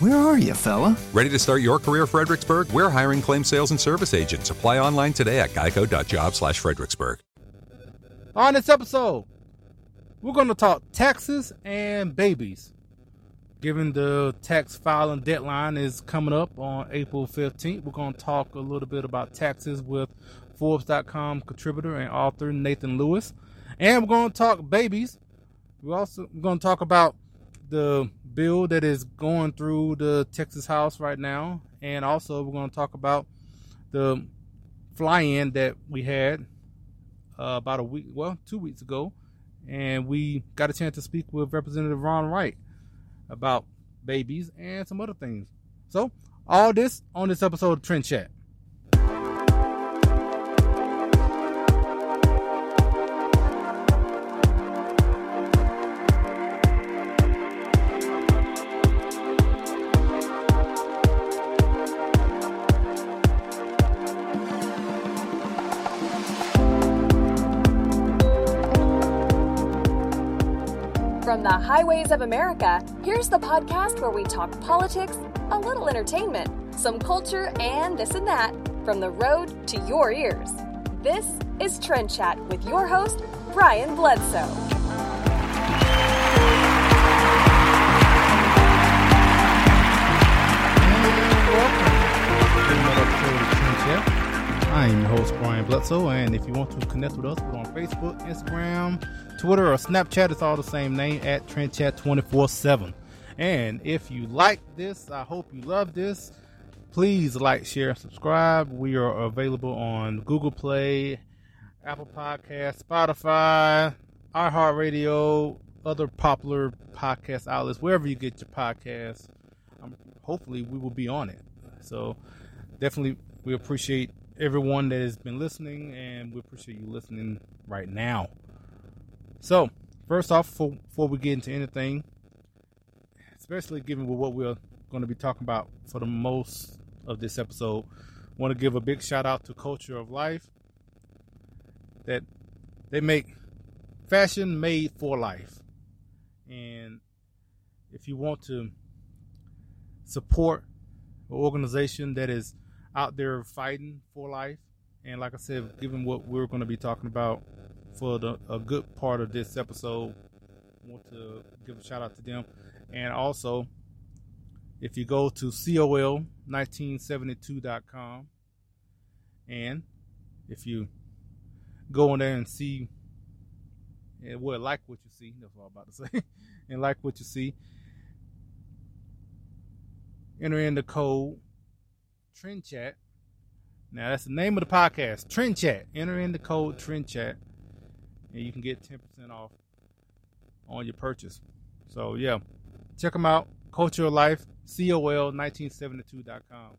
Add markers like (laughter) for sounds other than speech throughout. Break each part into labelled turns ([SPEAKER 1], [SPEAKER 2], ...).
[SPEAKER 1] Where are you, fella?
[SPEAKER 2] Ready to start your career, Fredericksburg? We're hiring claim sales and service agents. Apply online today at geico.job slash Fredericksburg.
[SPEAKER 3] On this episode, we're going to talk taxes and babies. Given the tax filing deadline is coming up on April 15th, we're going to talk a little bit about taxes with Forbes.com contributor and author Nathan Lewis. And we're going to talk babies. We're also going to talk about the bill that is going through the Texas House right now. And also, we're going to talk about the fly in that we had uh, about a week, well, two weeks ago. And we got a chance to speak with Representative Ron Wright about babies and some other things. So, all this on this episode of Trend Chat.
[SPEAKER 4] Highways of America, here's the podcast where we talk politics, a little entertainment, some culture, and this and that from the road to your ears. This is Trend Chat with your host, Brian Bledsoe.
[SPEAKER 3] I am your host, Brian Bledsoe, and if you want to connect with us, we're on Facebook, Instagram, Twitter, or Snapchat. It's all the same name at TrendChat 24 7. And if you like this, I hope you love this. Please like, share, and subscribe. We are available on Google Play, Apple Podcasts, Spotify, iHeartRadio, other popular podcast outlets, wherever you get your podcasts. Um, hopefully, we will be on it. So, definitely, we appreciate everyone that has been listening, and we appreciate you listening right now. So, first off, before, before we get into anything, especially given what we're going to be talking about for the most of this episode, want to give a big shout out to Culture of Life that they make fashion made for life. And if you want to support an organization that is out there fighting for life, and like I said, given what we're going to be talking about for the, a good part of this episode, I want to give a shout out to them. And also, if you go to col1972.com, and if you go in there and see, and well, like what you see, that's what I'm about to (laughs) say, and like what you see, enter in the code Trend Chat. Now that's the name of the podcast, Trend Chat. Enter in the code Trend Chat, and you can get 10% off on your purchase. So yeah, check them out. Culture of Life, col1972.com.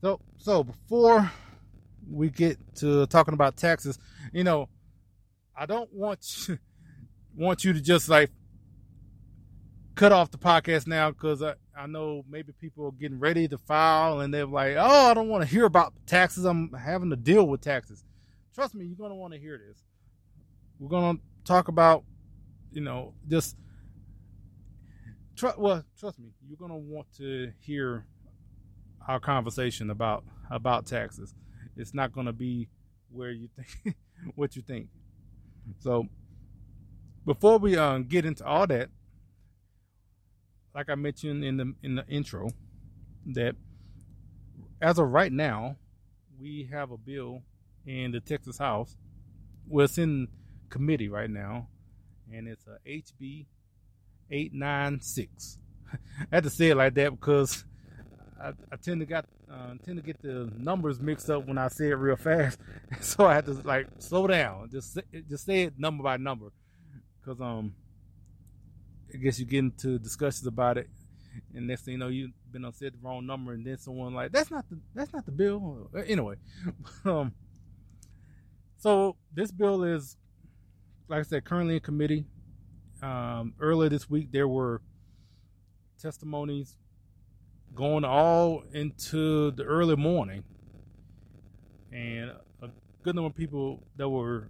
[SPEAKER 3] So so before we get to talking about taxes, you know, I don't want you, (laughs) want you to just like cut off the podcast now because I, know maybe people are getting ready to file and they're like, oh, I don't want to hear about taxes. I'm having to deal with taxes. Trust me, you're going to want to hear this. we're gonna talk about, you know, just tr- well, trust me, you're gonna want to hear our conversation about about taxes. It's not gonna be where you think (laughs) what you think. So before we um, get into all that, like I mentioned in the in the intro, that as of right now, we have a bill in the Texas House. Well, it's in committee right now, and it's a HB 896. (laughs) I had to say it like that because I, I tend to got uh, tend to get the numbers mixed up when I say it real fast, (laughs) so I had to like slow down, just just say it number by number, because um, I guess you get into discussions about it, and next thing you know, you've been on said the wrong number, and then someone like that's not the that's not the bill. Anyway, (laughs) um, so this bill is, like I said, currently in committee. Um, earlier this week, there were testimonies going all into the early morning, and a good number of people that were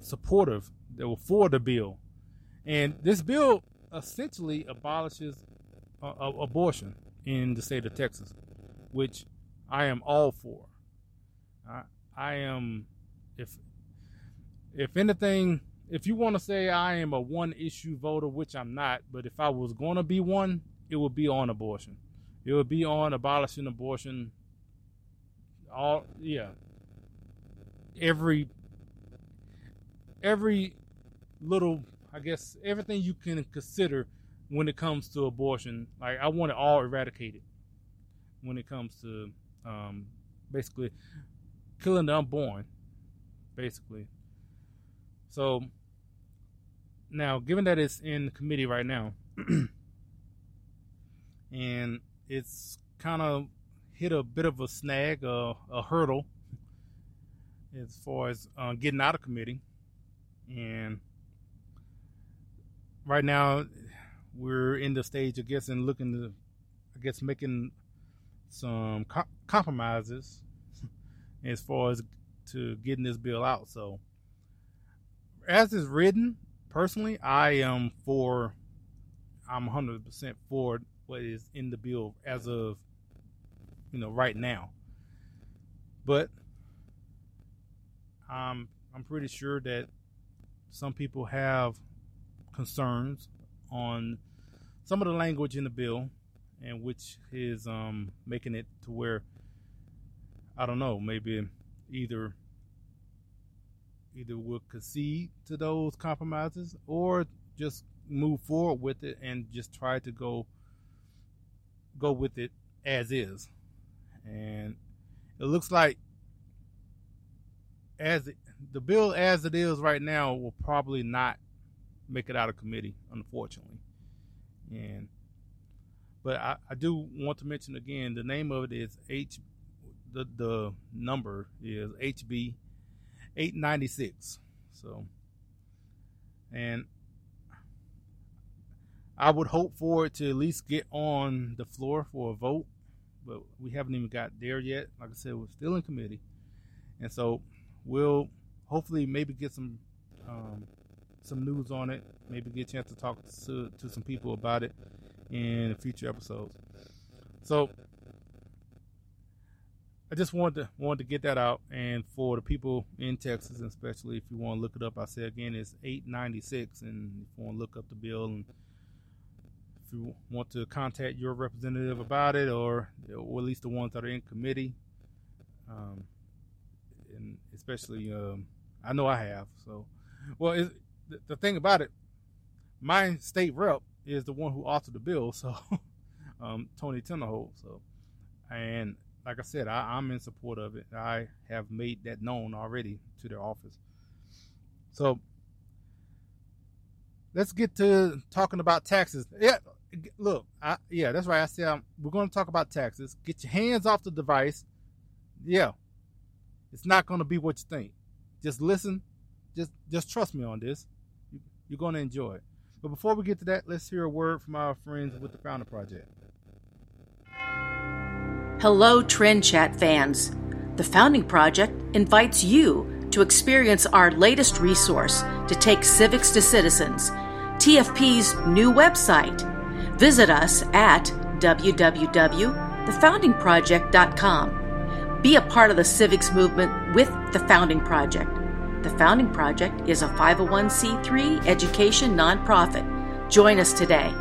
[SPEAKER 3] supportive, that were for the bill. And this bill essentially abolishes uh, abortion in the state of Texas, which I am all for. I, I am, if if anything, if you want to say I am a one issue voter, which I'm not, but if I was going to be one, it would be on abortion. It would be on abolishing abortion. All yeah. Every every little I guess everything you can consider when it comes to abortion, like I want it all eradicated. When it comes to um, basically killing the unborn, basically. So now, given that it's in the committee right now, (clears throat) and it's kind of hit a bit of a snag, uh, a hurdle, as far as uh, getting out of committee, and right now we're in the stage, guess, and looking to, I guess, making some co- compromises (laughs) as far as to getting this bill out. So as it's written, personally, I am for. I'm 100% for what is in the bill as of you know right now. But I'm I'm pretty sure that some people have concerns on some of the language in the bill and which is um, making it to where I don't know, maybe either either will concede to those compromises or just move forward with it and just try to go go with it as is. And it looks like as it, the bill as it is right now will probably not make it out of committee, unfortunately. And but I, I do want to mention again the name of it is H the the number is HB 896. So, and I would hope for it to at least get on the floor for a vote, but we haven't even got there yet. Like I said, we're still in committee, and so we'll hopefully maybe get some um, some news on it. Maybe get a chance to talk to to some people about it in future episodes. So I just wanted to wanted to get that out, and for the people in Texas, especially if you want to look it up, I say again it's 896, and if you want to look up the bill, and if you want to contact your representative about it, or or at least the ones that are in committee, um, and especially um, I know I have. So, well, the, the thing about it, my state rep is the one who authored the bill, so (laughs) um, Tony Tinderholt. So, and like I said, I, am in support of it. I have made that known already to their office. So let's get to talking about taxes. Yeah, look, I, yeah, that's right. I said um, we're going to talk about taxes. Get your hands off the device. Yeah, it's not going to be what you think. Just listen. Just just trust me on this. You're going to enjoy it. But before we get to that, let's hear a word from our friends with the Founder Project.
[SPEAKER 5] Hello, Trend Chat fans. The Founding Project invites you to experience our latest resource to take civics to citizens, TFP's new website. Visit us at www.thefoundingproject.com. Be a part of the civics movement with the Founding Project. The Founding Project is a 501c3 education nonprofit. Join us today.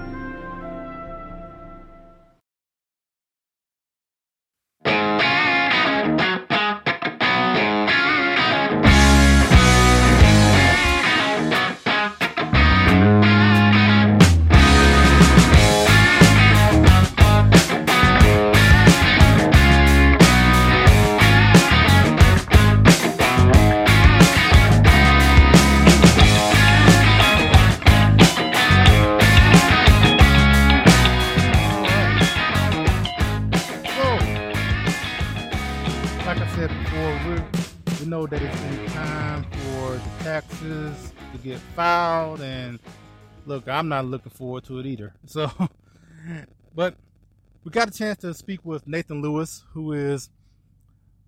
[SPEAKER 3] Look i'm not looking forward to it either. (laughs) So but we got a chance to speak with nathan lewis who is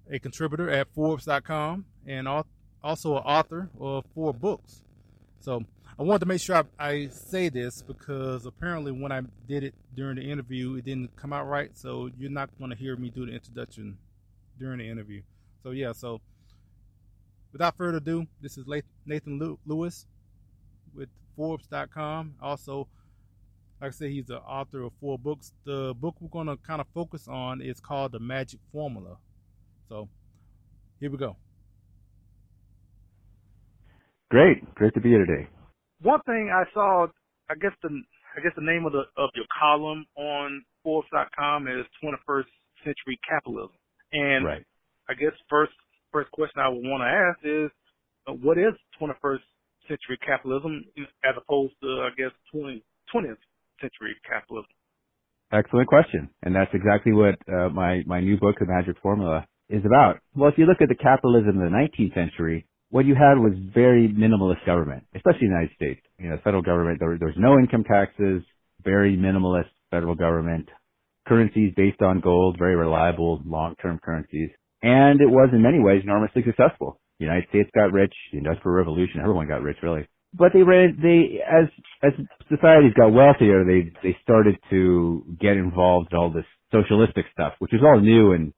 [SPEAKER 3] a contributor at forbes.com and also an author of four books. So i wanted to make sure I, I say this because apparently when i did it during the interview it didn't come out right. So you're not going to hear me do the introduction during the interview. So yeah so without further ado this is nathan lewis with Forbes.com. Also, like I said, he's the author of four books. The book we're going to kind of focus on is called The Magic Formula. So, here we go.
[SPEAKER 6] Great, great to be here today.
[SPEAKER 3] One thing I saw, I guess the I guess the name of the of your column on Forbes.com is 21st Century Capitalism, and
[SPEAKER 6] right.
[SPEAKER 3] I guess first first question I would want to ask is, uh, what is 21st century capitalism as opposed to, I guess, 20, 20th century capitalism?
[SPEAKER 6] Excellent question. And that's exactly what uh, my, my new book, The Magic Formula, is about. Well, if you look at the capitalism of the 19th century, what you had was very minimalist government, especially in the United States. You know, federal government, there, there was no income taxes, very minimalist federal government, currencies based on gold, very reliable long-term currencies. And it was in many ways enormously successful. The United States got rich, the Industrial Revolution, everyone got rich really. But they ran, they, as, as societies got wealthier, they, they started to get involved in all this socialistic stuff, which was all new and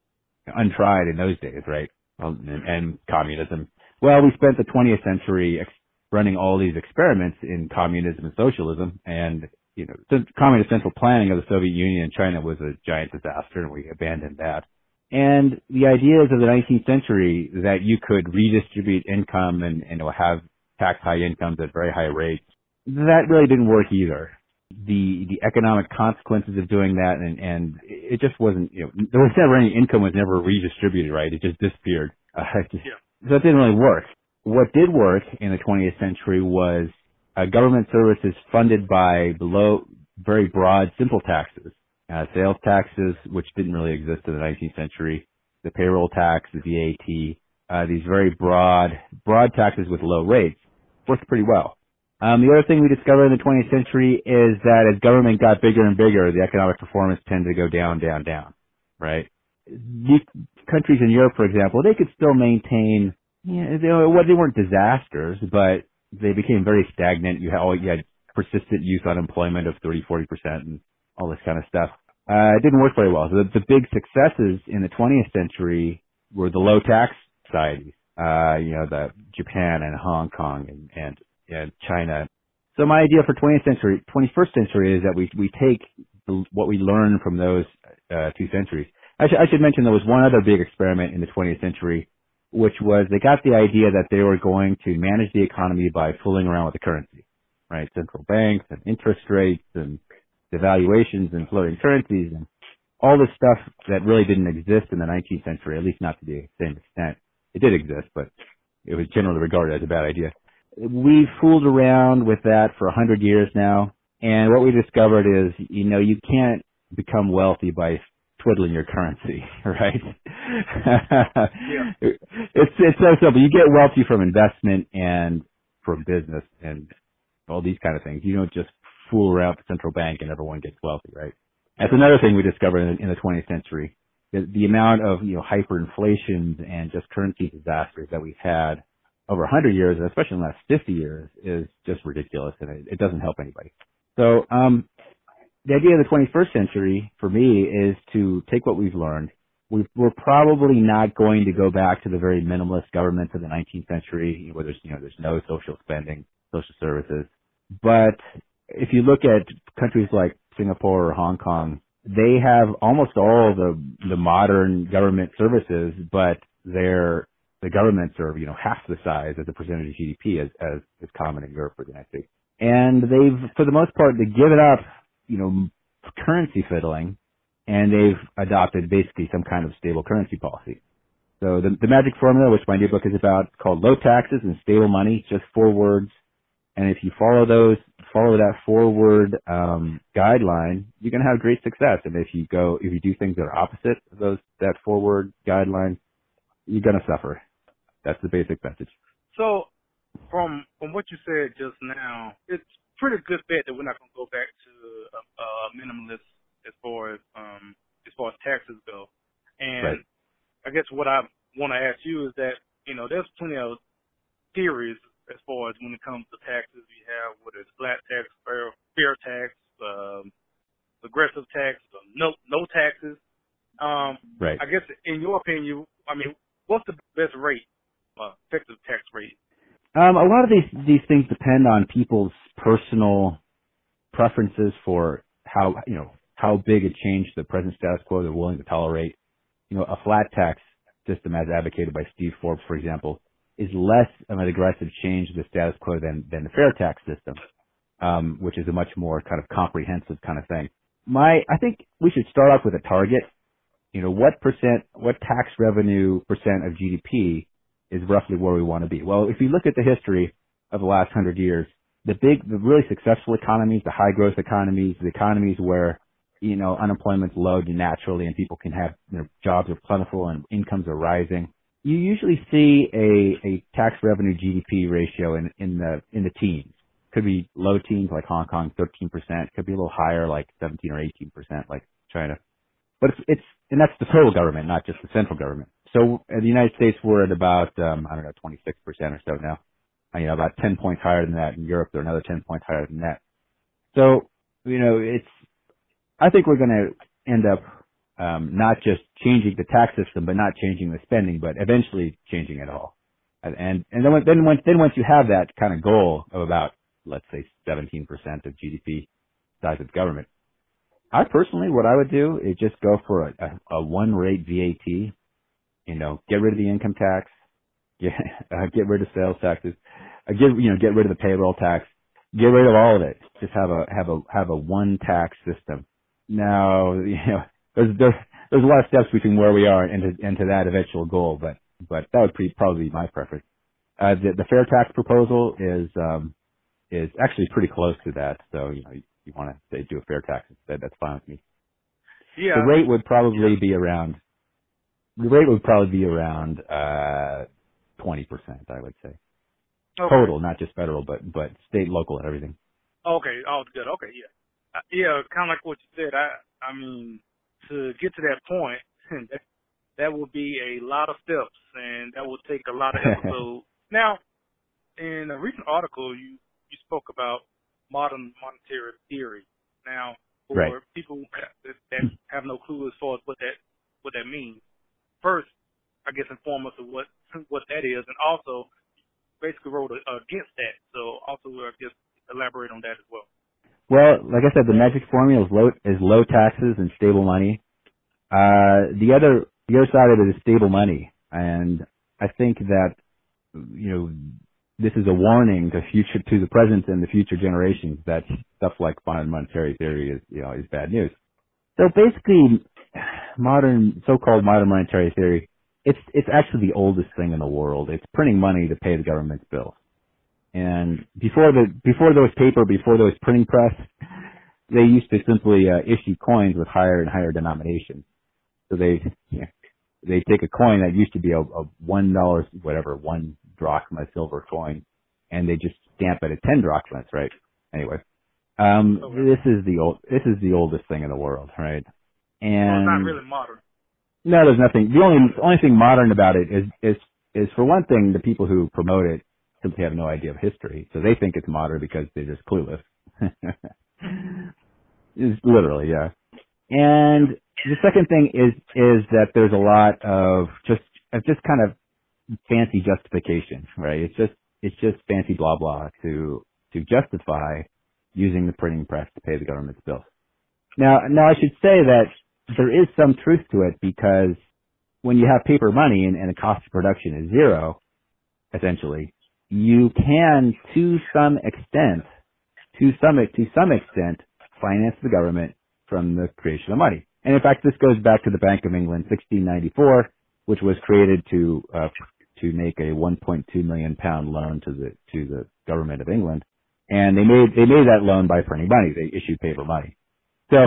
[SPEAKER 6] untried in those days, right? And, and communism. Well, we spent the 20th century ex- running all these experiments in communism and socialism, and you know, communist central planning of the Soviet Union and China was a giant disaster, and we abandoned that. And the ideas of the 19th century that you could redistribute income and, and have tax high incomes at very high rates, that really didn't work either. The, the economic consequences of doing that and, and it just wasn't, you know, there was never any income was never redistributed, right? It just disappeared. (laughs) Uh, just, yeah. So it didn't really work. What did work in the 20th century was uh, government services funded by below, very broad, simple taxes uh, sales taxes, which didn't really exist in the 19th century, the payroll tax, the VAT, uh, these very broad, broad taxes with low rates worked pretty well. Um, the other thing we discovered in the 20th century is that as government got bigger and bigger, the economic performance tended to go down, down, down, right? These countries in Europe, for example, they could still maintain, you know, they, they weren't disasters, but they became very stagnant. You had, you had persistent youth unemployment of 30, 40%, and all this kind of stuff. Uh, it didn't work very well. So the, the big successes in the 20th century were the low tax societies, uh, you know, the Japan and Hong Kong and, and, and China. So my idea for 20th century, 21st century is that we, we take what we learn from those, uh, two centuries. I, I should mention there was one other big experiment in the 20th century, which was they got the idea that they were going to manage the economy by fooling around with the currency, right? Central banks and interest rates and devaluations and floating currencies and all this stuff that really didn't exist in the 19th century, at least not to the same extent. It did exist, but it was generally regarded as a bad idea. We've fooled around with that for a hundred years now, and what we discovered is, you know, you can't become wealthy by twiddling your currency, (laughs) right? yeah. (laughs) It's it's so simple. You get wealthy from investment and from business and all these kind of things. You don't just fool around the central bank and everyone gets wealthy, right? That's another thing we discovered in, in the 20th century. The, the amount of, you know, hyperinflations and just currency disasters that we've had over 100 years, especially in the last 50 years, is just ridiculous, and it, it doesn't help anybody. So, um, the idea of the 21st century for me is to take what we've learned. we are probably not going to go back to the very minimalist governments of the 19th century, where there's you know there's no social spending, social services. But if you look at countries like Singapore or Hong Kong, they have almost all the the modern government services, but they're the governments are you know half the size as a percentage of GDP as as is common in Europe or the United States. And they've, for the most part, they've given up you know, currency fiddling and they've adopted basically some kind of stable currency policy. So the, the magic formula, which my new book is about, called low taxes and stable money, just four words. And if you follow those, follow that forward um, guideline, you're going to have great success. And if you go, if you do things that are opposite of those that forward guideline, you're going to suffer. That's the basic message.
[SPEAKER 7] So, from from what you said just now, it's pretty good bet that we're not going to go back to a, a minimalist as far as um as far as taxes go. And right. I guess what I want to ask you is that you know there's plenty of theories as far as when it comes to taxes. We have what is flat tax, fair, fair tax, um, aggressive tax, no no taxes. Um,
[SPEAKER 6] right.
[SPEAKER 7] I guess in your opinion, I mean, what's the best rate, uh, effective tax rate
[SPEAKER 6] um, a lot of these these things depend on people's personal preferences for how you know how big a change to the present status quo they're willing to tolerate. You know, a flat tax system, as advocated by Steve Forbes, for example, is less of an aggressive change to the status quo than than the fair tax system, um, which is a much more kind of comprehensive kind of thing. My, I think we should start off with a target. You know, what percent, what tax revenue percent of GDP is roughly where we want to be. Well, if you look at the history of the last hundred years, the big, the really successful economies, the high growth economies, the economies where, you know, unemployment's low naturally and people can have, know, jobs are plentiful and incomes are rising. You usually see a, a tax revenue GDP ratio in, in the, in the teens. Could be low teens like Hong Kong, 13%. Could be a little higher like 17 or 18% like China. But it's, it's, and that's the total government, not just the central government. So in the United States, we're at about, um, I don't know, 26% or so now. You know, about 10 points higher than that. In Europe, they're another 10 points higher than that. So, you know, it's, I think we're going to end up, um, not just changing the tax system, but not changing the spending, but eventually changing it all. And, and, then, then once, then once you have that kind of goal of about, let's say 17% of GDP size of government, I personally, what I would do is just go for a, a, a one rate VAT you know, get rid of the income tax, get (laughs) uh, get rid of sales taxes, uh, get you know, get rid of the payroll tax, get rid of all of it. Just have a have a have a one tax system. Now, (laughs) you know, there's there's there's a lot of steps between where we are into into that eventual goal, but but that would pre- probably be my preference. Uh, the, the fair tax proposal is um, is actually pretty close to that. So you know, you, you want to say do a fair tax instead, that's fine with me.
[SPEAKER 7] Yeah.
[SPEAKER 6] The rate would probably be around the rate would probably be around uh twenty percent, I would say. Okay. Total, not just federal, but but state, local, and everything.
[SPEAKER 7] Okay, all good. Okay, yeah, uh, yeah, kind of like what you said. I I mean, to get to that point, (laughs) that that will be a lot of steps, and that will take a lot of (laughs) episodes. now, in a recent article, you you spoke about modern monetary theory. Now, for
[SPEAKER 6] right.
[SPEAKER 7] people that, that have no clue as far as what that what that means, first, I guess, inform us of what (laughs) what that is, and also basically wrote against that. So also, I guess, elaborate on that as well.
[SPEAKER 6] Well, like I said, the magic formula is low is low taxes and stable money. Uh, the other the other side of it is stable money, and I think that you know this is a warning to future to the present and the future generations that stuff like modern monetary theory is you know is bad news. So basically, modern, so-called modern monetary theory, it's, it's actually the oldest thing in the world. It's printing money to pay the government's bills. And before the, before there was paper, before there was printing press, they used to simply uh, issue coins with higher and higher denominations. So they, you (laughs) know, they take a coin that used to be a, a one dollar, whatever, one drachma silver coin, and they just stamp it at ten drachmas, right? Anyway, um, okay. this is the old, this is the oldest thing in the world, right? And
[SPEAKER 7] well, it's not really modern.
[SPEAKER 6] No, there's nothing. The only only thing modern about it is is is for one thing, the people who promote it simply have no idea of history, so they think it's modern because they're just clueless. (laughs) literally, yeah. And the second thing is is that there's a lot of just of just kind of fancy justification, right? It's just it's just fancy blah blah to to justify using the printing press to pay the government's bills. Now, now I should say that there is some truth to it because when you have paper money and, and the cost of production is zero, essentially, you can, to some extent, to some to some extent, finance the government from the creation of money. And in fact, this goes back to the Bank of England, 1694, which was created to uh, to make a 1.2 million pound loan to the to the government of England, and they made they made that loan by printing money. They issued paper money. So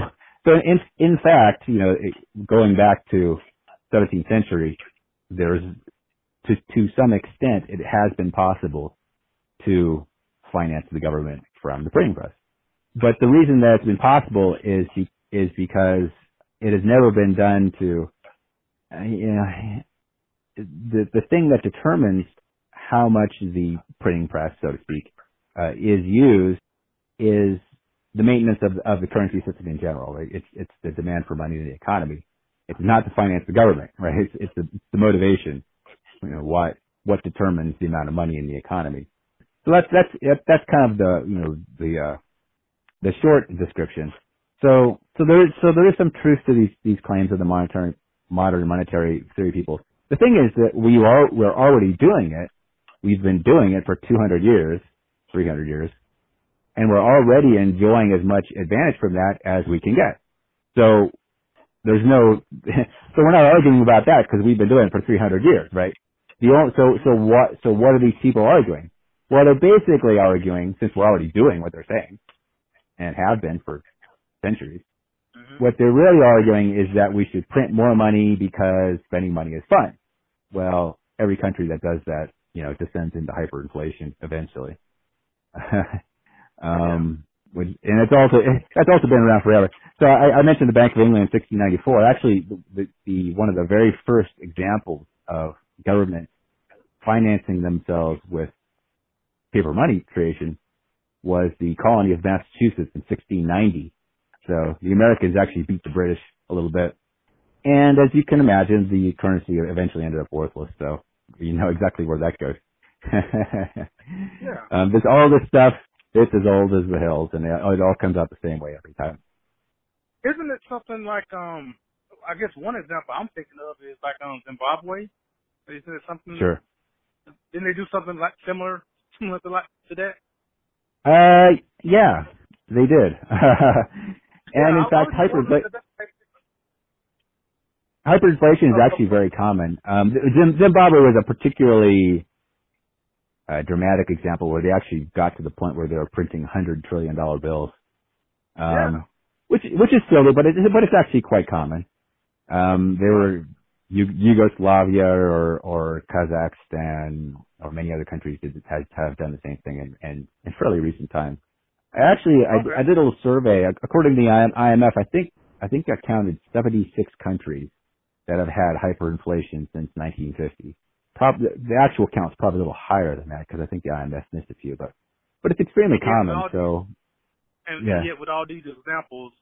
[SPEAKER 6] so in in fact, you know, going back to 17th century, there's to to some extent it has been possible to finance the government from the printing press. But the reason that it's been possible is is because it has never been done to, uh, you know, the the thing that determines how much the printing press, so to speak, uh, is used is the maintenance of of the currency system in general. Right? It's it's the demand for money in the economy. It's not to finance the government, right? It's it's the, it's the motivation. You know what what determines the amount of money in the economy. So that's that's that's kind of the you know the uh, the short description. So so there is so there is some truth to these these claims of the monetary modern monetary theory people. The thing is that we are we're already doing it. We've been doing it for 200 years, 300 years, and we're already enjoying as much advantage from that as we can get. So there's no (laughs) so we're not arguing about that because we've been doing it for 300 years, right? The only, so so what so what are these people arguing? Well, they're basically arguing since we're already doing what they're saying and have been for centuries. Mm-hmm. What they're really arguing is that we should print more money because spending money is fun. Well, every country that does that, you know, descends into hyperinflation eventually. (laughs) um, which, and it's also that's also been around forever. So I, I mentioned the Bank of England in 1694. Actually, the, the, the one of the very first examples of government financing themselves with paper money creation was the colony of Massachusetts in 1690. So the Americans actually beat the British a little bit. And as you can imagine, the currency eventually ended up worthless. So you know exactly where that goes. (laughs)
[SPEAKER 3] yeah.
[SPEAKER 6] Um, this all this stuff, it's as old as the hills, and it, it all comes out the same way every time.
[SPEAKER 3] Isn't it something like um? I guess one example I'm thinking of is like um Zimbabwe. Is it something?
[SPEAKER 6] Sure.
[SPEAKER 3] Didn't they do something like similar, similar (laughs) to like to that?
[SPEAKER 6] Uh, yeah, they did. (laughs) and
[SPEAKER 3] yeah,
[SPEAKER 6] in fact, hyperinflation. Hyperinflation is actually very common. Um, Zimbabwe was a particularly uh, dramatic example where they actually got to the point where they were printing hundred trillion dollar bills, um,
[SPEAKER 3] yeah.
[SPEAKER 6] which which is silly, but it, but it's actually quite common. Um, there were Yugoslavia or or Kazakhstan or many other countries that have, have done the same thing in, in, in fairly recent times. I actually
[SPEAKER 3] okay.
[SPEAKER 6] I, I did a little survey. According to the IMF, I think I think I counted 76 countries that have had hyperinflation since 1950. Probably the actual count's probably a little higher than that because I think the IMF missed a few, but but it's extremely
[SPEAKER 3] yeah,
[SPEAKER 6] common.
[SPEAKER 3] All,
[SPEAKER 6] so
[SPEAKER 3] and
[SPEAKER 6] yeah.
[SPEAKER 3] yet with all these examples,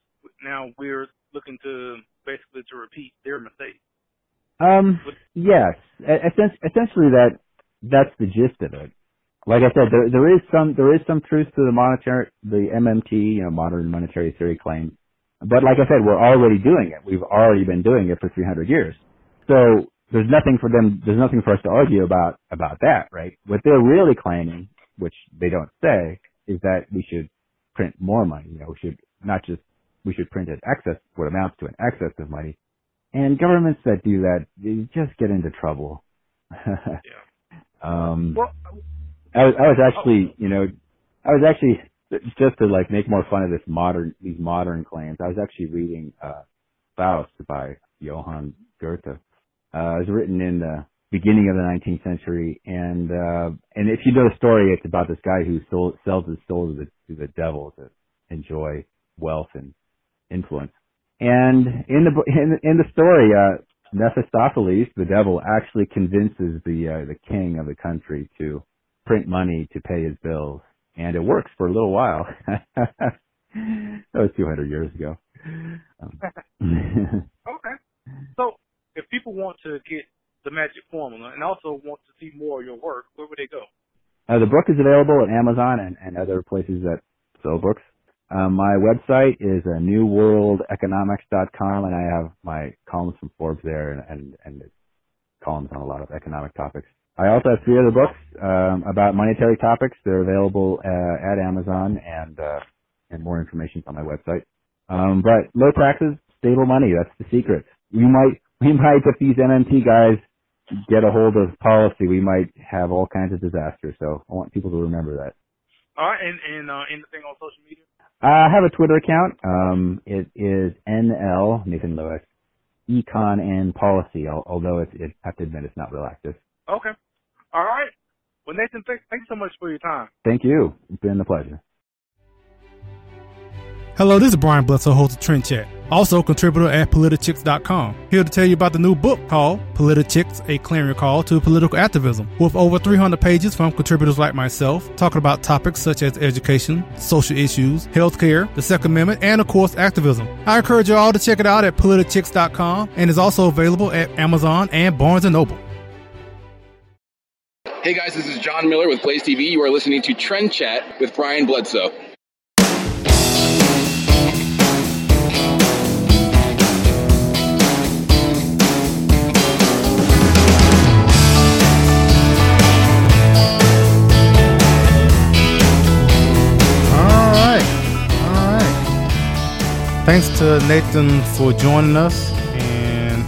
[SPEAKER 3] now we're looking to basically to repeat their mistakes.
[SPEAKER 6] Um, yes, essentially that that's the gist of it. Like I said, there there is some there is some truth to the monetary the MMT, you know, modern monetary theory claim. But like I said, we're already doing it. We've already been doing it for 300 years. So there's nothing for them. There's nothing for us to argue about about that, right? What they're really claiming, which they don't say, is that we should print more money. You know, we should not just we should print an excess, what amounts to an excess of money, and governments that do that, they just get into trouble.
[SPEAKER 3] yeah. (laughs)
[SPEAKER 6] Um,
[SPEAKER 3] well,
[SPEAKER 6] I was, I was actually, you know, I was actually just to like make more fun of this modern, these modern claims. I was actually reading uh, Faust by Johann Goethe. Uh, it was written in the beginning of the 19th century, and uh, and if you know the story, it's about this guy who sold, sells his soul to the to the devil to enjoy wealth and influence. And in the (laughs) in, in the story, uh, Mephistopheles, the devil, actually convinces the uh, the king of the country to print money to pay his bills, and it works for a little while. (laughs) that was 200 years ago. Um, (laughs)
[SPEAKER 3] okay. So, if people want to get the magic formula and also want to see more of your work, where would they go?
[SPEAKER 6] Uh, the book is available at Amazon and, and other places that sell books. Um, my website is uh, newworldeconomics.com, and I have my columns from Forbes there and, and, and columns on a lot of economic topics. I also have three other books um, about monetary topics. They're available uh, at Amazon, and uh, and more information on my website. Um, but low taxes, stable money. That's the secret. We might (laughs) we might if these MMT guys get a hold of policy, we might have all kinds of disasters. So I want people to remember that.
[SPEAKER 3] All right, and and uh, anything on social media?
[SPEAKER 6] I have a Twitter account. Um, it is NL Nathan Lewis Econ and Policy. Although it's, it, I have to admit it's not real active.
[SPEAKER 3] Okay. All right. Well, Nathan, thanks, thanks so much for your time.
[SPEAKER 6] Thank you. It's been a pleasure.
[SPEAKER 3] Hello, this is Brian Bledsoe, host of Trend Chat, also contributor at politichicks.com. Here to tell you about the new book called Politichicks, A Clarion Call to Political Activism, with over 300 pages from contributors like myself, talking about topics such as education, social issues, healthcare, the Second Amendment, and of course, activism. I encourage you all to check it out at politichicks.com and is also available at Amazon and Barnes & Noble.
[SPEAKER 8] Hey guys, this is John Miller with Blaze TV. You are listening to Trend Chat with Brian Bledsoe.
[SPEAKER 3] Thanks to Nathan for joining us. And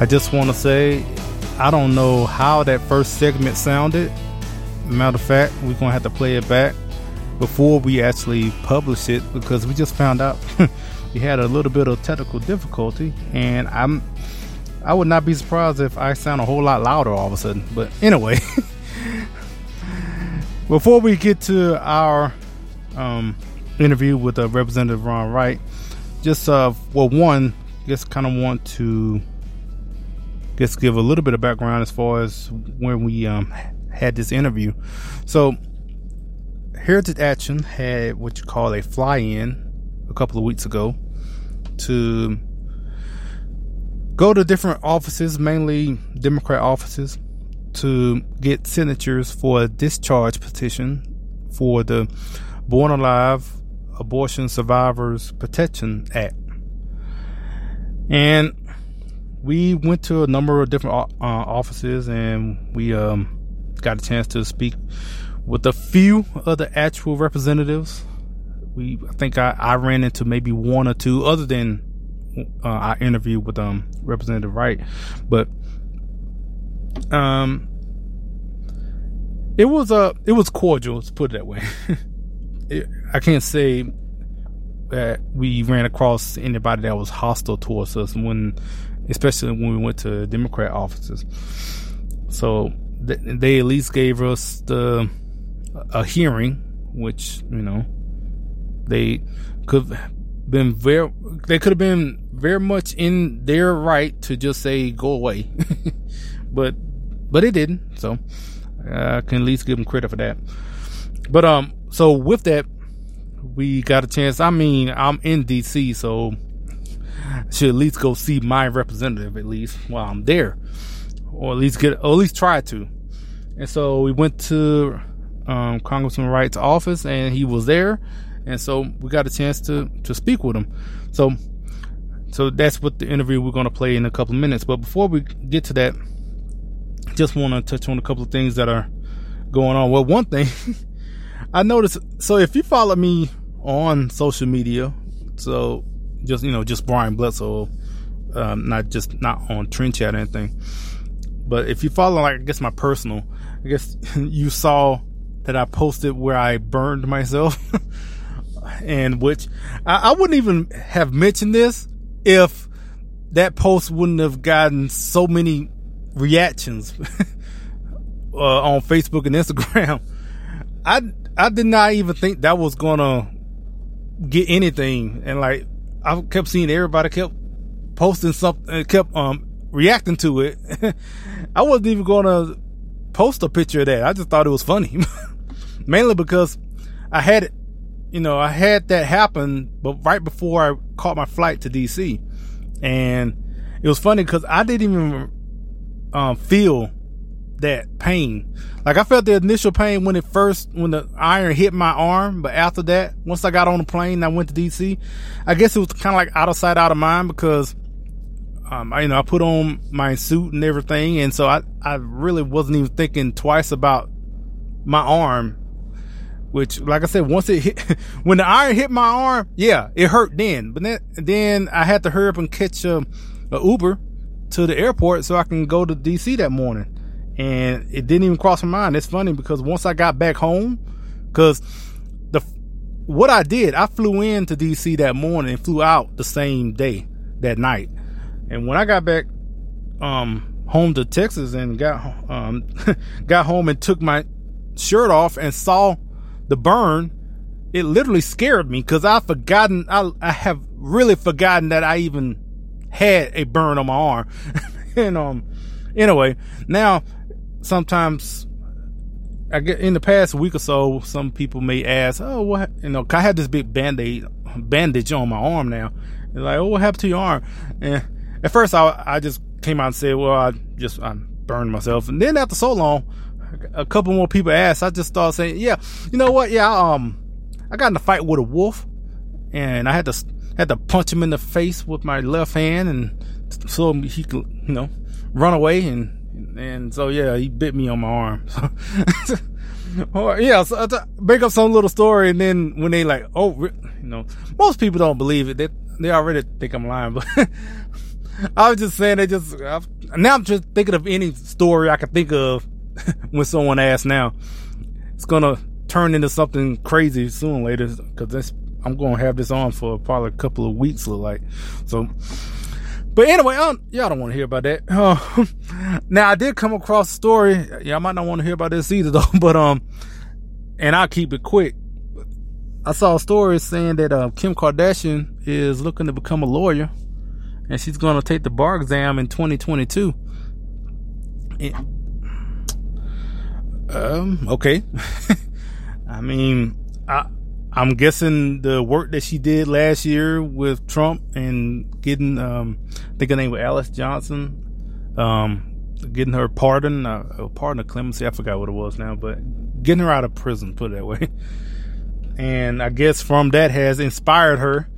[SPEAKER 3] I just want to say, I don't know how that first segment sounded. Matter of fact, we're going to have to play it back before we actually publish it because we just found out (laughs) we had a little bit of technical difficulty. And I'm. I would not be surprised if I sound a whole lot louder all of a sudden. But anyway, (laughs) before we get to our um, interview with uh, Representative Ron Wright. Just uh, well, one, just kind of want to just give a little bit of background as far as when we um, had this interview. So, Heritage Action had what you call a fly-in a couple of weeks ago to go to different offices, mainly Democrat offices, to get signatures for a discharge petition for the Born Alive Abortion Survivors Protection Act. And we went to a number of different uh, offices and we um, got a chance to speak with a few of the actual representatives. We, I think I, I ran into maybe one or two other than uh, our interview with um, Representative Wright, but um, it was a uh, it was cordial. Let's put it that way. (laughs) I can't say that we ran across anybody that was hostile towards us when, especially when we went to Democrat offices. So th- they at least gave us the a hearing, which you know they could been very they could have been very much in their right to just say go away, (laughs) but but it didn't. So I can at least give them credit for that. But um, so with that, we got a chance. I mean, I'm in DC, so I should at least go see my representative at least while I'm there, or at least get, or at least try to. And so we went to um, Congressman Wright's office, and he was there, and so we got a chance to to speak with him. So, so that's what the interview we're going to play in a couple of minutes. But before we get to that, just want to touch on a couple of things that are going on. Well, one thing. (laughs) I noticed. So if you follow me on social media, so just you know, just Brian Bledsoe, um, not just not on Trend Chat or anything. But if you follow, like I guess my personal, I guess (laughs) you saw that I posted where I burned myself, (laughs) and which I, I wouldn't even have mentioned this if that post wouldn't have gotten so many reactions (laughs) uh, on Facebook and Instagram. I I did not even think that was gonna get anything, and like I kept seeing everybody kept posting something, kept um reacting to it. (laughs) I wasn't even gonna post a picture of that. I just thought it was funny, (laughs) mainly because I had it. You know, I had that happen, but right before I caught my flight to DC, and it was funny because I didn't even um, feel that pain. Like I felt the initial pain when it first, when the iron hit my arm, but after that, once I got on the plane, I went to DC. I guess it was kind of like out of sight, out of mind because, um, I, you know, I put on my suit and everything. And so I, I really wasn't even thinking twice about my arm, which, like I said, once it hit, (laughs) when the iron hit my arm, yeah, it hurt then, but then, then I had to hurry up and catch a, a Uber to the airport so I can go to DC that morning and it didn't even cross my mind. It's funny because once I got back home, because the what I did, I flew into DC that morning and flew out the same day that night. And when I got back um, home to Texas and got um, (laughs) got home and took my shirt off and saw the burn, it literally scared me because I've forgotten I I have really forgotten that I even had a burn on my arm. (laughs) and um anyway, now sometimes I get in the past week or so, some people may ask, "Oh, what?" You know, I had this big band-aid bandage on my arm now. They're like, "Oh, what happened to your arm?" And at first, I I just came out and said, "Well, I just I burned myself." And then after so long, a couple more people asked. I just started saying, "Yeah, you know what? Yeah, I, um, I got in a fight with a wolf, and I had to had to punch him in the face with my left hand, and so he could, you know, run away and." And so yeah, he bit me on my arm. (laughs) or yeah, so I break up some little story, and then when they like, oh, you know, most people don't believe it. They they already think I'm lying, (laughs) but I was just saying they just I've, now I'm just thinking of any story I can think of (laughs) when someone asks. Now it's gonna turn into something crazy soon later because I'm gonna have this on for probably a couple of weeks. Look like so. But anyway, um, y'all don't want to hear about that. Uh, (laughs) now I did come across a story. Y'all might not want to hear about this either (laughs) though, but, um, and I'll keep it quick. I saw a story saying that, uh, Kim Kardashian is looking to become a lawyer and she's going to take the bar exam in 2022. um, okay. (laughs) I mean, I, I'm guessing the work that she did last year with Trump and getting, um, I think her name was Alice Johnson, um, getting her pardon, uh, pardon of clemency. I forgot what it was now, but getting her out of prison, put it that way. (laughs) And I guess from that has inspired her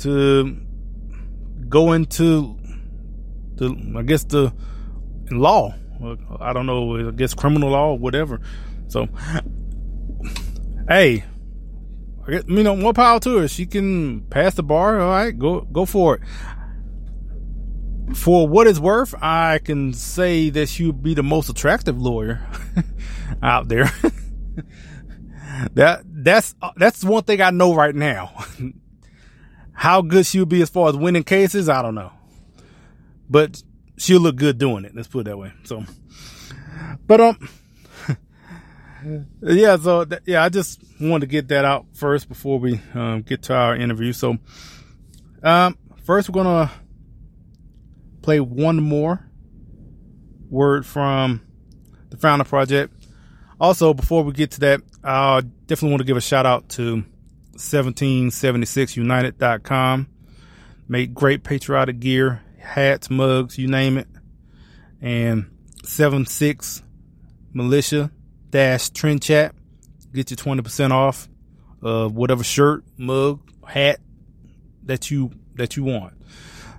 [SPEAKER 3] to go into the, I guess the law. I don't know, I guess criminal law, whatever. So, (laughs) hey, you know, more power to her. She can pass the bar. All right, go go for it. For what it's worth, I can say that she would be the most attractive lawyer (laughs) out there. (laughs) that that's that's one thing I know right now. (laughs) How good she'll be as far as winning cases, I don't know. But she'll look good doing it. Let's put it that way. So, but um, yeah, so th- yeah, I just wanted to get that out first before we um, get to our interview. So, um, first we're gonna play one more word from the Founder Project. Also, before we get to that, I definitely want to give a shout out to 1776united.com. Make great patriotic gear, hats, mugs, you name it. And 76 militia dash trend chat. Get you 20% off of whatever shirt, mug, hat that you, that you want.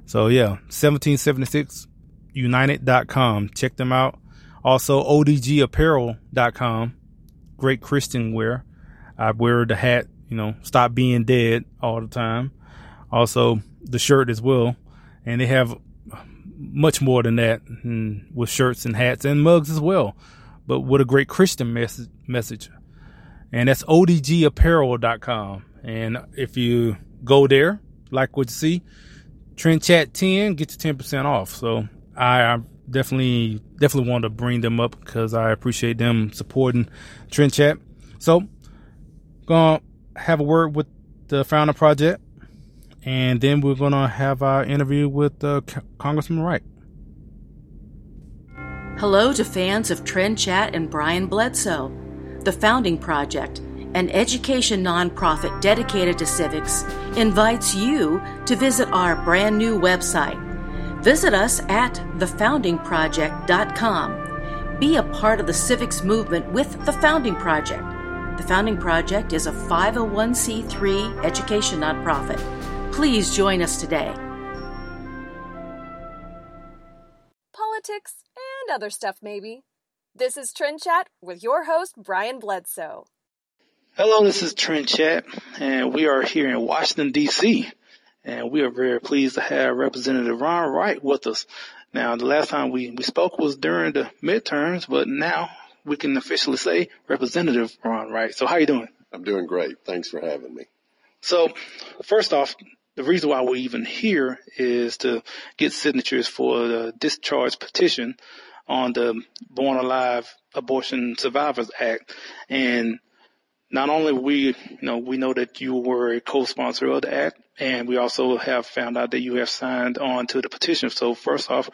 [SPEAKER 3] So yeah, 1776united.com. Check them out. Also odgapparel.com. Great Christian wear. I wear the hat, you know, stop being dead all the time. Also the shirt as well. And they have much more than that mm, with shirts and hats and mugs as well but with a great Christian message. message. And that's odgapparel.com. And if you go there, like what you see, Trend Chat 10 get you 10% off. So I, I definitely, definitely want to bring them up because I appreciate them supporting Trend Chat. So, gonna have a word with the founder project And then we're to have our interview with uh, Congressman Wright.
[SPEAKER 5] Hello to fans of Trend Chat and Brian Bledsoe. The Founding Project, an education nonprofit dedicated to civics, invites you to visit our brand new website. Visit us at thefoundingproject.com. Be a part of the civics movement with the Founding Project. The Founding Project is a 501c3 education nonprofit. Please join us today.
[SPEAKER 4] Politics and other stuff, maybe. This is Trend Chat with your host, Brian Bledsoe.
[SPEAKER 9] Hello, this is Trend Chat, and we are here in Washington, D.C., and we are very pleased to have Representative Ron Wright with us. Now, the last time we, we spoke was during the midterms, but now we can officially say Representative Ron Wright. So how are you doing?
[SPEAKER 10] I'm doing great. Thanks for having me.
[SPEAKER 9] So first off, the reason why we're even here is to get signatures for the discharge petition on the Born Alive Abortion Survivors Act. And not only we, you know, we know that you were a co-sponsor of the act, and we also have found out that you have signed on to the petition. So first off,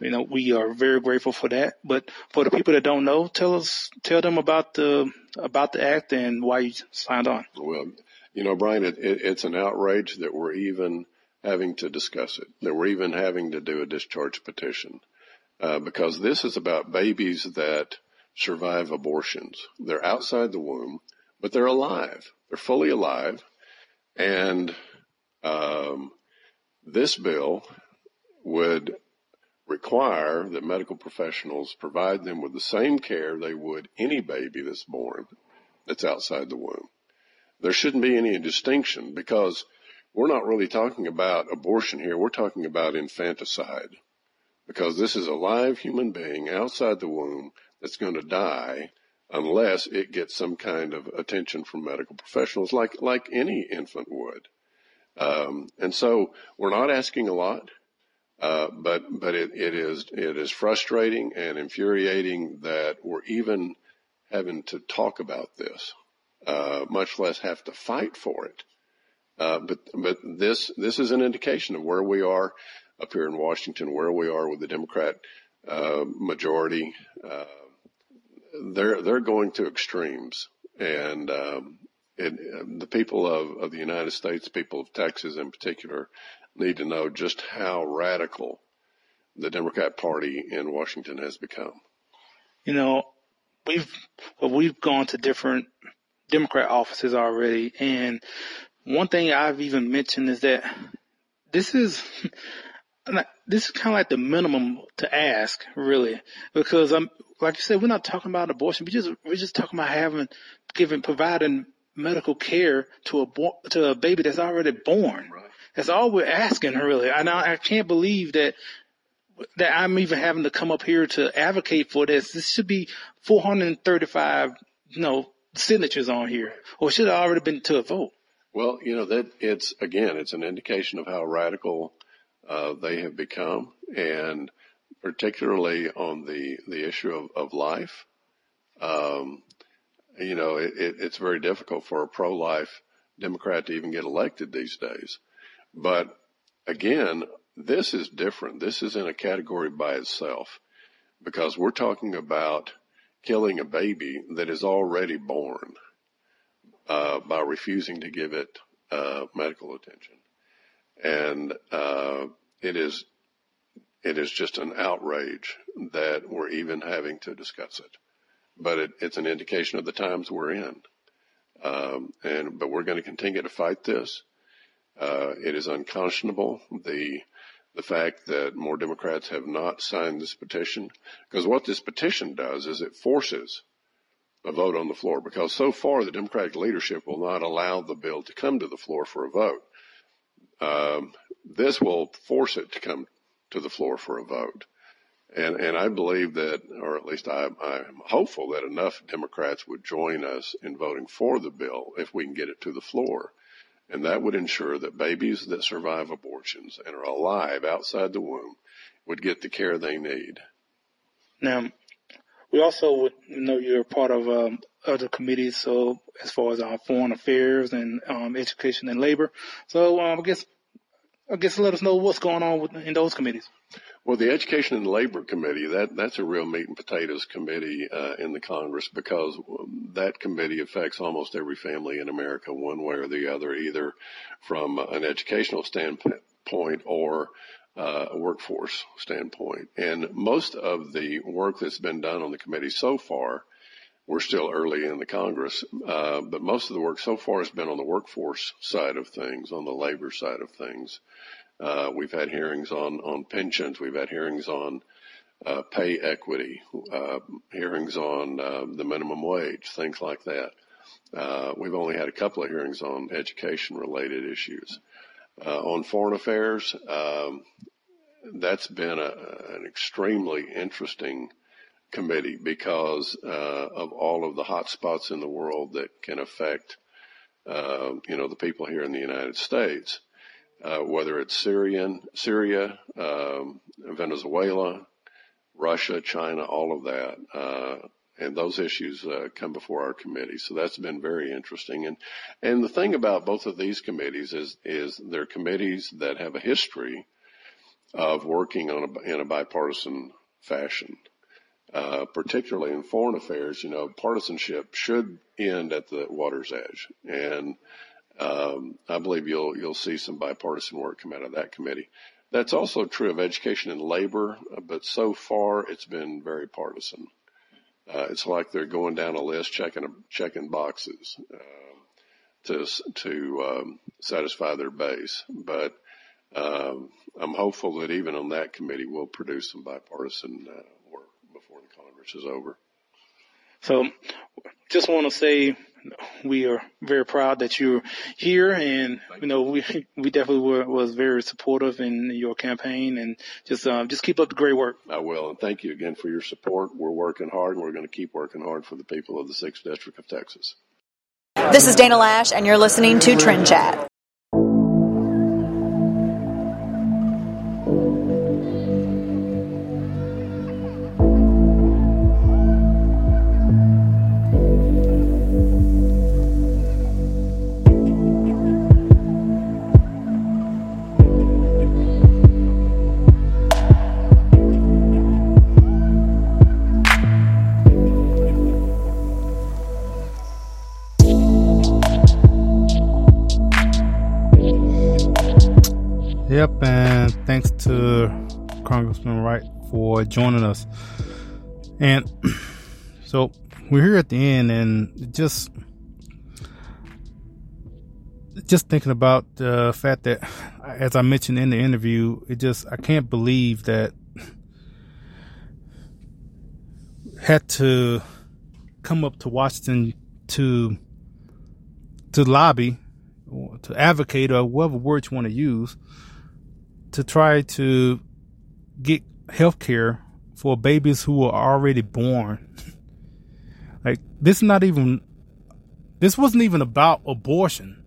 [SPEAKER 9] you know, we are very grateful for that. But for the people that don't know, tell us, tell them about the about the act and why you signed on.
[SPEAKER 10] Well, you know, Brian, it, it, it's an outrage that we're even having to discuss it, that we're even having to do a discharge petition, uh, because this is about babies that survive abortions. They're outside the womb, but they're alive. They're fully alive, and um, this bill would require that medical professionals provide them with the same care they would any baby that's born that's outside the womb. There shouldn't be any distinction because we're not really talking about abortion here. We're talking about infanticide because this is a live human being outside the womb that's going to die unless it gets some kind of attention from medical professionals like, like any infant would. Um, and so we're not asking a lot. Uh, but but it, it is it is frustrating and infuriating that we're even having to talk about this, uh, much less have to fight for it. Uh, but but this this is an indication of where we are up here in Washington, where we are with the Democrat uh, majority. Uh, they're they're going to extremes, and um, it, the people of, of the United States, people of Texas in particular, need to know just how radical the Democrat Party in Washington has become.
[SPEAKER 9] You know, we've well, we've gone to different Democrat offices already, and one thing I've even mentioned is that this is this is kind of like the minimum to ask, really, because I'm like you said, we're not talking about abortion. We just we're just talking about having, giving, providing medical care to a to a baby that's already born. Right. That's all we're asking, really. And I, I can't believe that that I'm even having to come up here to advocate for this. This should be 435, you know, signatures on here, or should have already been to a vote.
[SPEAKER 10] Well, you know that it's again, it's an indication of how radical uh, they have become, and particularly on the the issue of, of life. Um, you know, it, it, it's very difficult for a pro-life Democrat to even get elected these days. But again, this is different. This is in a category by itself because we're talking about killing a baby that is already born uh, by refusing to give it uh, medical attention, and uh, it is it is just an outrage that we're even having to discuss it but it, it's an indication of the times we're in. Um, and but we're going to continue to fight this. Uh, it is unconscionable the the fact that more Democrats have not signed this petition because what this petition does is it forces a vote on the floor because so far the Democratic leadership will not allow the bill to come to the floor for a vote. Um, this will force it to come to the floor for a vote. And, and I believe that, or at least I, I'm hopeful that enough Democrats would join us in voting for the bill if we can get it to the floor. And that would ensure that babies that survive abortions and are alive outside the womb would get the care they need.
[SPEAKER 9] Now, we also would know you're part of um, other committees, so as far as our foreign affairs and um, education and labor. So um, I guess I guess let us know what's going on with, in those committees.
[SPEAKER 10] Well, the Education and Labor Committee, that, that's a real meat and potatoes committee uh, in the Congress because that committee affects almost every family in America one way or the other, either from an educational standpoint or uh, a workforce standpoint. And most of the work that's been done on the committee so far, we're still early in the Congress, uh, but most of the work so far has been on the workforce side of things, on the labor side of things. Uh, we've had hearings on, on pensions. We've had hearings on uh, pay equity, uh, hearings on uh, the minimum wage, things like that. Uh, we've only had a couple of hearings on education related issues. Uh, on foreign affairs, um, that's been a, an extremely interesting committee because of all of the hot spots in the world that can affect, you know, the people here in the United States uh, whether it's Syrian, Syria, um, Venezuela, Russia, China, all of that. Uh, and those issues uh, come before our committee. So that's been very interesting. And and the thing about both of these committees is is they're committees that have a history of working on a, in a bipartisan fashion. Uh, particularly in foreign affairs, you know, partisanship should end at the water's edge. And um, I believe you'll you'll see some bipartisan work come out of that committee. That's also true of education and labor, but so far it's been very partisan. Uh, it's like they're going down a list, checking checking boxes uh, to to um, satisfy their base. But um, I'm hopeful that even on that committee, we'll produce some bipartisan uh, Congress is over.
[SPEAKER 9] So, just want to say we are very proud that you're here, and you know we we definitely were was very supportive in your campaign, and just um, just keep up the great work.
[SPEAKER 10] I will, and thank you again for your support. We're working hard, and we're going to keep working hard for the people of the Sixth District of Texas.
[SPEAKER 4] This is Dana Loesch, and you're listening to Trend Chat.
[SPEAKER 3] And thanks to Congressman Wright for joining us. And (clears throat) so we're here at the end, and just just thinking about the fact that, as I mentioned in the interview, it just I can't believe that had to come up to Washington to to lobby to advocate or whatever word you want to use to try to get health care for babies who are already born. (laughs) like this is not even this wasn't even about abortion.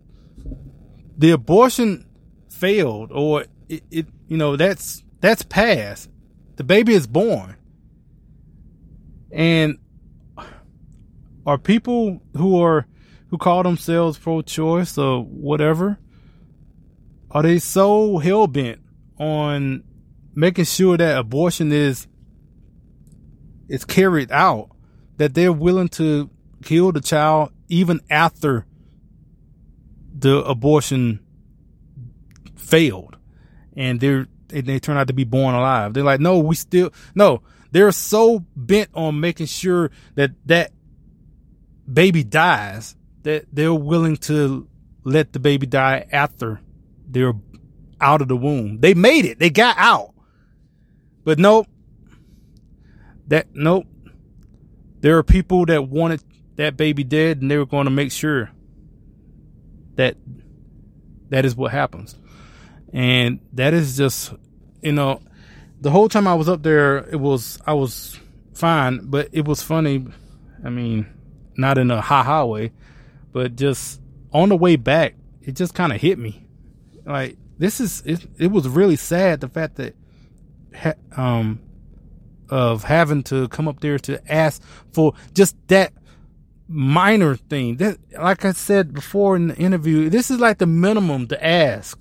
[SPEAKER 3] The abortion failed or it, it you know that's that's past. The baby is born. And are people who are who call themselves pro choice or whatever are they so hell bent on making sure that abortion is is carried out that they're willing to kill the child even after the abortion failed. And they're and they turn out to be born alive. They're like no we still no they're so bent on making sure that that baby dies that they're willing to let the baby die after they're out of the womb. They made it. They got out. But nope. That nope. There are people that wanted that baby dead and they were going to make sure that that is what happens. And that is just you know the whole time I was up there it was I was fine, but it was funny. I mean, not in a ha ha way, but just on the way back, it just kind of hit me. Like this is it, it was really sad the fact that um of having to come up there to ask for just that minor thing that like i said before in the interview this is like the minimum to ask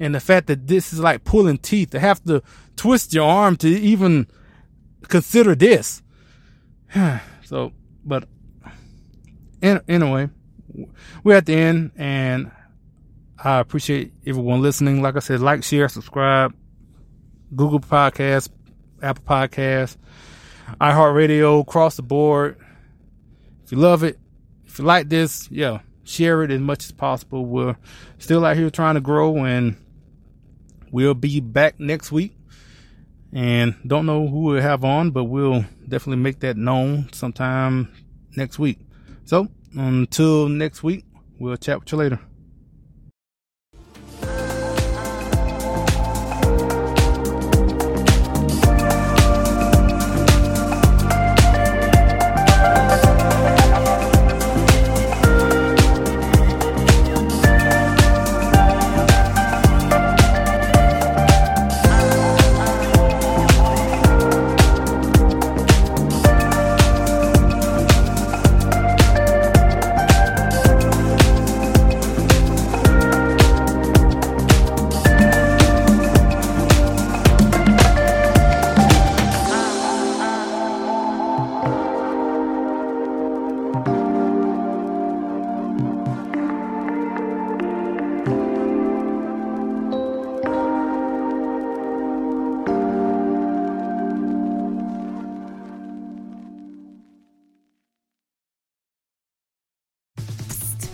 [SPEAKER 3] And the fact that this is like pulling teeth, to have to twist your arm to even consider this. (sighs) so, but in, anyway, we're at the end and I appreciate everyone listening. Like I said, like, share, subscribe, Google Podcast, Apple Podcast, iHeartRadio, across the board. If you love it, if you like this, yeah, share it as much as possible. We're still out here trying to grow and we'll be back next week. And don't know who we'll have on, but we'll definitely make that known sometime next week. So until next week, we'll chat with you later.